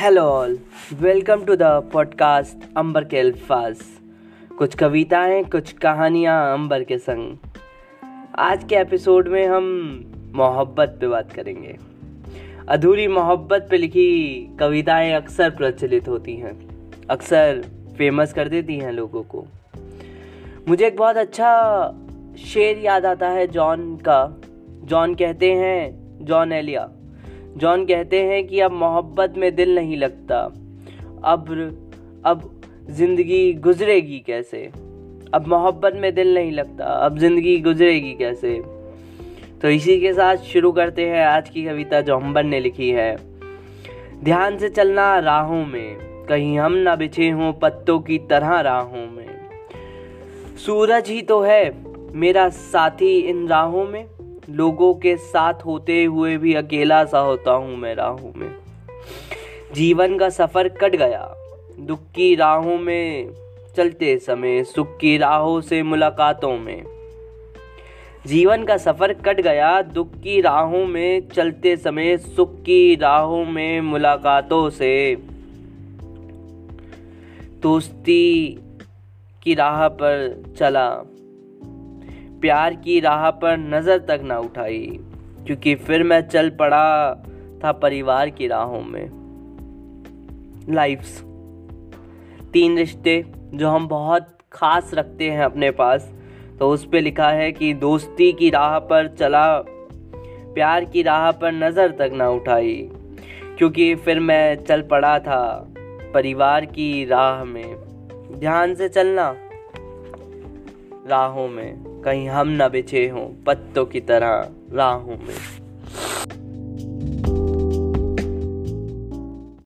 Hello all welcome to the podcast Ambar के अल्फाज कुछ कविताएँ, कुछ कहानियाँ अंबर के संग। आज के एपिसोड में हम मोहब्बत पे बात करेंगे। अधूरी मोहब्बत पे लिखी कविताएँ अक्सर प्रचलित होती हैं। अक्सर फ़ेमस कर देती हैं लोगों को। मुझे एक बहुत अच्छा शेर याद आता है जॉन का। जॉन कहते हैं, जॉन एलिया। जॉन कहते हैं कि अब मोहब्बत में दिल नहीं लगता। अब अब ज़िंदगी गुजरेगी कैसे? अब मोहब्बत में दिल नहीं लगता, अब ज़िंदगी गुजरेगी कैसे? तो इसी के साथ शुरू करते हैं आज की कविता जो अंबर ने लिखी है। ध्यान से चलना राहों में, कहीं हम ना बिछे हों पत्तों की तरह राहों में। सूरज ही तो है मेरा साथी इन राहों में लोगों के साथ होते हुए भी अकेला सा होता हूँ मैं राहों में। जीवन का सफ़र कट गया। दुख की राहों में चलते समय, सुख की राहों से मुलाकातों में। जीवन का सफ़र कट गया। दुख की राहों में चलते समय, सुख की राहों में मुलाकातों से। दोस्ती की राह पर चला। प्यार की राह पर नज़र तक ना उठाई, क्योंकि फिर मैं चल पड़ा था परिवार की राहों में। लाइफ्स तीन रिश्ते जो हम बहुत खास रखते हैं अपने पास तो उस पर लिखा है कि दोस्ती की राह पर चला, प्यार की राह पर नज़र तक ना उठाई, क्योंकि फिर मैं चल पड़ा था परिवार की राह में। ध्यान से चलना, राहों में। कहीं हम न बिछे हों पत्तों की तरह राहों में।